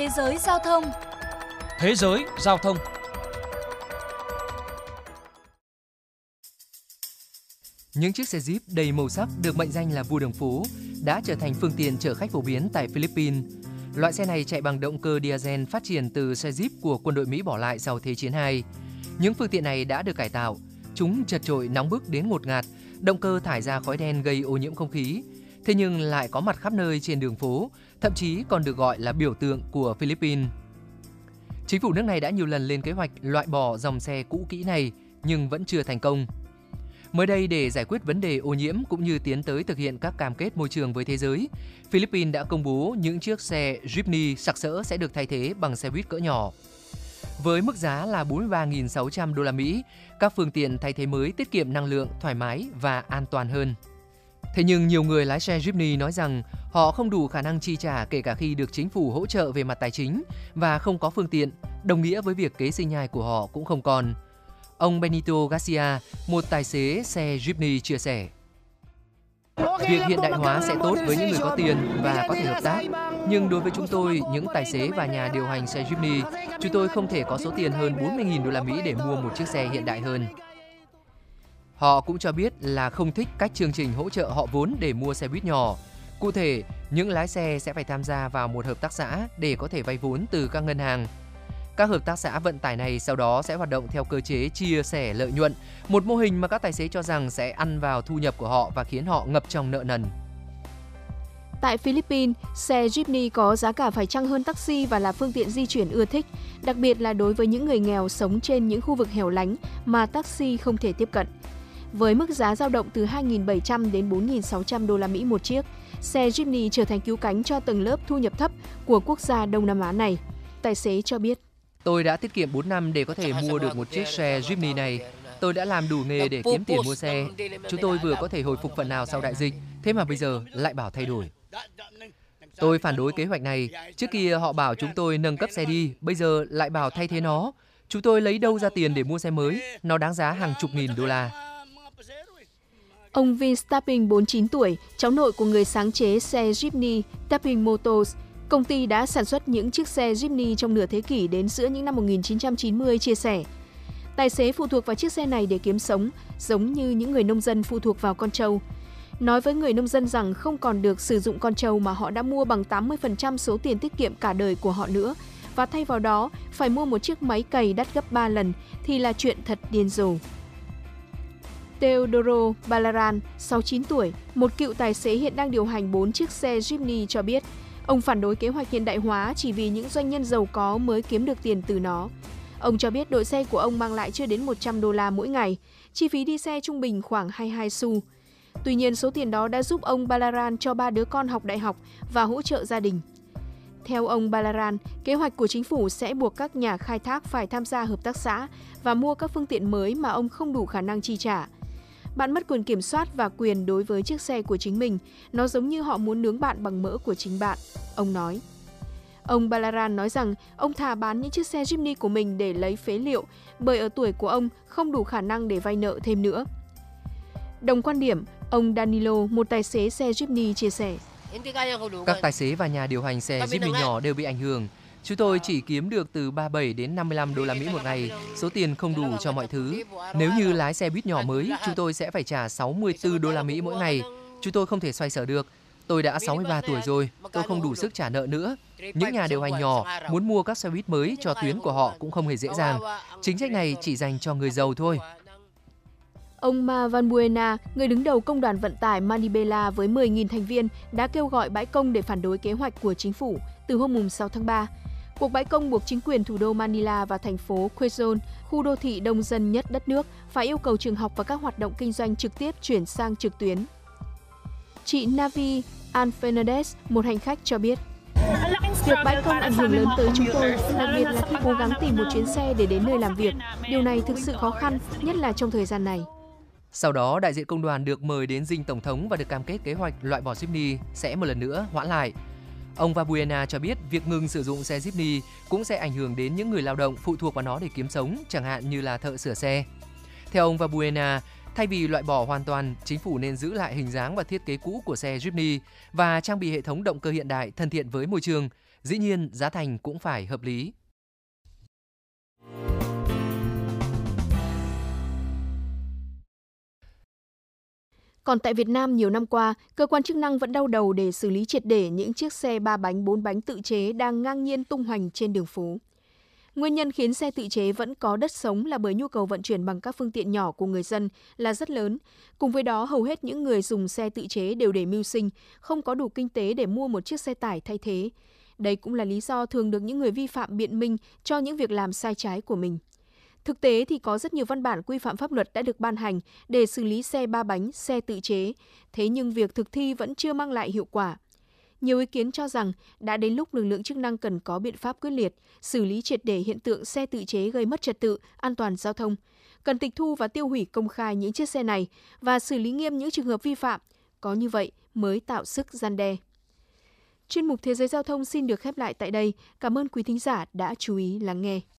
Thế giới giao thông Thế giới giao thông Những chiếc xe Jeep đầy màu sắc được mệnh danh là vua đường phố đã trở thành phương tiện chở khách phổ biến tại Philippines. Loại xe này chạy bằng động cơ diesel phát triển từ xe Jeep của quân đội Mỹ bỏ lại sau Thế chiến II. Những phương tiện này đã được cải tạo. Chúng chật trội nóng bức đến ngột ngạt, động cơ thải ra khói đen gây ô nhiễm không khí. Thế nhưng lại có mặt khắp nơi trên đường phố, thậm chí còn được gọi là biểu tượng của Philippines. Chính phủ nước này đã nhiều lần lên kế hoạch loại bỏ dòng xe cũ kỹ này nhưng vẫn chưa thành công. Mới đây để giải quyết vấn đề ô nhiễm cũng như tiến tới thực hiện các cam kết môi trường với thế giới, Philippines đã công bố những chiếc xe Jeepney sặc sỡ sẽ được thay thế bằng xe buýt cỡ nhỏ. Với mức giá là 43.600 đô la Mỹ, các phương tiện thay thế mới tiết kiệm năng lượng, thoải mái và an toàn hơn. Thế nhưng nhiều người lái xe Jeepney nói rằng họ không đủ khả năng chi trả kể cả khi được chính phủ hỗ trợ về mặt tài chính và không có phương tiện, đồng nghĩa với việc kế sinh nhai của họ cũng không còn. Ông Benito Garcia, một tài xế xe Jeepney chia sẻ. Việc hiện đại hóa sẽ tốt với những người có tiền và có thể hợp tác. Nhưng đối với chúng tôi, những tài xế và nhà điều hành xe Jeepney, chúng tôi không thể có số tiền hơn 40.000 đô la Mỹ để mua một chiếc xe hiện đại hơn. Họ cũng cho biết là không thích cách chương trình hỗ trợ họ vốn để mua xe buýt nhỏ. Cụ thể, những lái xe sẽ phải tham gia vào một hợp tác xã để có thể vay vốn từ các ngân hàng các hợp tác xã vận tải này sau đó sẽ hoạt động theo cơ chế chia sẻ lợi nhuận, một mô hình mà các tài xế cho rằng sẽ ăn vào thu nhập của họ và khiến họ ngập trong nợ nần. Tại Philippines, xe Jeepney có giá cả phải chăng hơn taxi và là phương tiện di chuyển ưa thích, đặc biệt là đối với những người nghèo sống trên những khu vực hẻo lánh mà taxi không thể tiếp cận. Với mức giá dao động từ 2.700 đến 4.600 đô la Mỹ một chiếc, xe Jeepney trở thành cứu cánh cho tầng lớp thu nhập thấp của quốc gia Đông Nam Á này. Tài xế cho biết. Tôi đã tiết kiệm 4 năm để có thể mua được một chiếc xe Jeepney này. Tôi đã làm đủ nghề để kiếm tiền mua xe. Chúng tôi vừa có thể hồi phục phần nào sau đại dịch, thế mà bây giờ lại bảo thay đổi. Tôi phản đối kế hoạch này. Trước kia họ bảo chúng tôi nâng cấp xe đi, bây giờ lại bảo thay thế nó. Chúng tôi lấy đâu ra tiền để mua xe mới? Nó đáng giá hàng chục nghìn đô la. Ông Vin Tapping, 49 tuổi, cháu nội của người sáng chế xe Jeepney Tapping Motors, Công ty đã sản xuất những chiếc xe Jeepney trong nửa thế kỷ đến giữa những năm 1990 chia sẻ. Tài xế phụ thuộc vào chiếc xe này để kiếm sống, giống như những người nông dân phụ thuộc vào con trâu. Nói với người nông dân rằng không còn được sử dụng con trâu mà họ đã mua bằng 80% số tiền tiết kiệm cả đời của họ nữa, và thay vào đó phải mua một chiếc máy cày đắt gấp 3 lần thì là chuyện thật điên rồ. Teodoro Balaran, 69 tuổi, một cựu tài xế hiện đang điều hành 4 chiếc xe Jeepney cho biết, Ông phản đối kế hoạch hiện đại hóa chỉ vì những doanh nhân giàu có mới kiếm được tiền từ nó. Ông cho biết đội xe của ông mang lại chưa đến 100 đô la mỗi ngày, chi phí đi xe trung bình khoảng 22 xu. Tuy nhiên, số tiền đó đã giúp ông Balaran cho ba đứa con học đại học và hỗ trợ gia đình. Theo ông Balaran, kế hoạch của chính phủ sẽ buộc các nhà khai thác phải tham gia hợp tác xã và mua các phương tiện mới mà ông không đủ khả năng chi trả – bạn mất quyền kiểm soát và quyền đối với chiếc xe của chính mình. Nó giống như họ muốn nướng bạn bằng mỡ của chính bạn, ông nói. Ông Balaran nói rằng ông thà bán những chiếc xe Jimny của mình để lấy phế liệu bởi ở tuổi của ông không đủ khả năng để vay nợ thêm nữa. Đồng quan điểm, ông Danilo, một tài xế xe Jeepney chia sẻ. Các tài xế và nhà điều hành xe Jeepney nhỏ đều bị ảnh hưởng. Chúng tôi chỉ kiếm được từ 37 đến 55 đô la Mỹ một ngày, số tiền không đủ cho mọi thứ. Nếu như lái xe buýt nhỏ mới, chúng tôi sẽ phải trả 64 đô la Mỹ mỗi ngày. Chúng tôi không thể xoay sở được. Tôi đã 63 tuổi rồi, tôi không đủ sức trả nợ nữa. Những nhà điều hành nhỏ muốn mua các xe buýt mới cho tuyến của họ cũng không hề dễ dàng. Chính sách này chỉ dành cho người giàu thôi. Ông Ma Van Buena, người đứng đầu công đoàn vận tải Manibela với 10.000 thành viên, đã kêu gọi bãi công để phản đối kế hoạch của chính phủ từ hôm 6 tháng 3. Cuộc bãi công buộc chính quyền thủ đô Manila và thành phố Quezon, khu đô thị đông dân nhất đất nước, phải yêu cầu trường học và các hoạt động kinh doanh trực tiếp chuyển sang trực tuyến. Chị Navi An Fernandez, một hành khách cho biết, Việc bãi công ảnh hưởng lớn tới chúng tôi, đặc biệt là khi cố gắng tìm một chuyến xe để đến nơi làm việc. Điều này thực sự khó khăn, nhất là trong thời gian này. Sau đó, đại diện công đoàn được mời đến dinh tổng thống và được cam kết kế hoạch loại bỏ Sydney sẽ một lần nữa hoãn lại. Ông Vabuena cho biết việc ngừng sử dụng xe Jeepney cũng sẽ ảnh hưởng đến những người lao động phụ thuộc vào nó để kiếm sống, chẳng hạn như là thợ sửa xe. Theo ông Vabuena, Thay vì loại bỏ hoàn toàn, chính phủ nên giữ lại hình dáng và thiết kế cũ của xe Jeepney và trang bị hệ thống động cơ hiện đại thân thiện với môi trường. Dĩ nhiên, giá thành cũng phải hợp lý. Còn tại Việt Nam nhiều năm qua, cơ quan chức năng vẫn đau đầu để xử lý triệt để những chiếc xe ba bánh bốn bánh tự chế đang ngang nhiên tung hoành trên đường phố. Nguyên nhân khiến xe tự chế vẫn có đất sống là bởi nhu cầu vận chuyển bằng các phương tiện nhỏ của người dân là rất lớn. Cùng với đó, hầu hết những người dùng xe tự chế đều để mưu sinh, không có đủ kinh tế để mua một chiếc xe tải thay thế. Đây cũng là lý do thường được những người vi phạm biện minh cho những việc làm sai trái của mình. Thực tế thì có rất nhiều văn bản quy phạm pháp luật đã được ban hành để xử lý xe ba bánh, xe tự chế, thế nhưng việc thực thi vẫn chưa mang lại hiệu quả. Nhiều ý kiến cho rằng đã đến lúc lực lượng chức năng cần có biện pháp quyết liệt, xử lý triệt để hiện tượng xe tự chế gây mất trật tự, an toàn giao thông. Cần tịch thu và tiêu hủy công khai những chiếc xe này và xử lý nghiêm những trường hợp vi phạm. Có như vậy mới tạo sức gian đe. Chuyên mục Thế giới Giao thông xin được khép lại tại đây. Cảm ơn quý thính giả đã chú ý lắng nghe.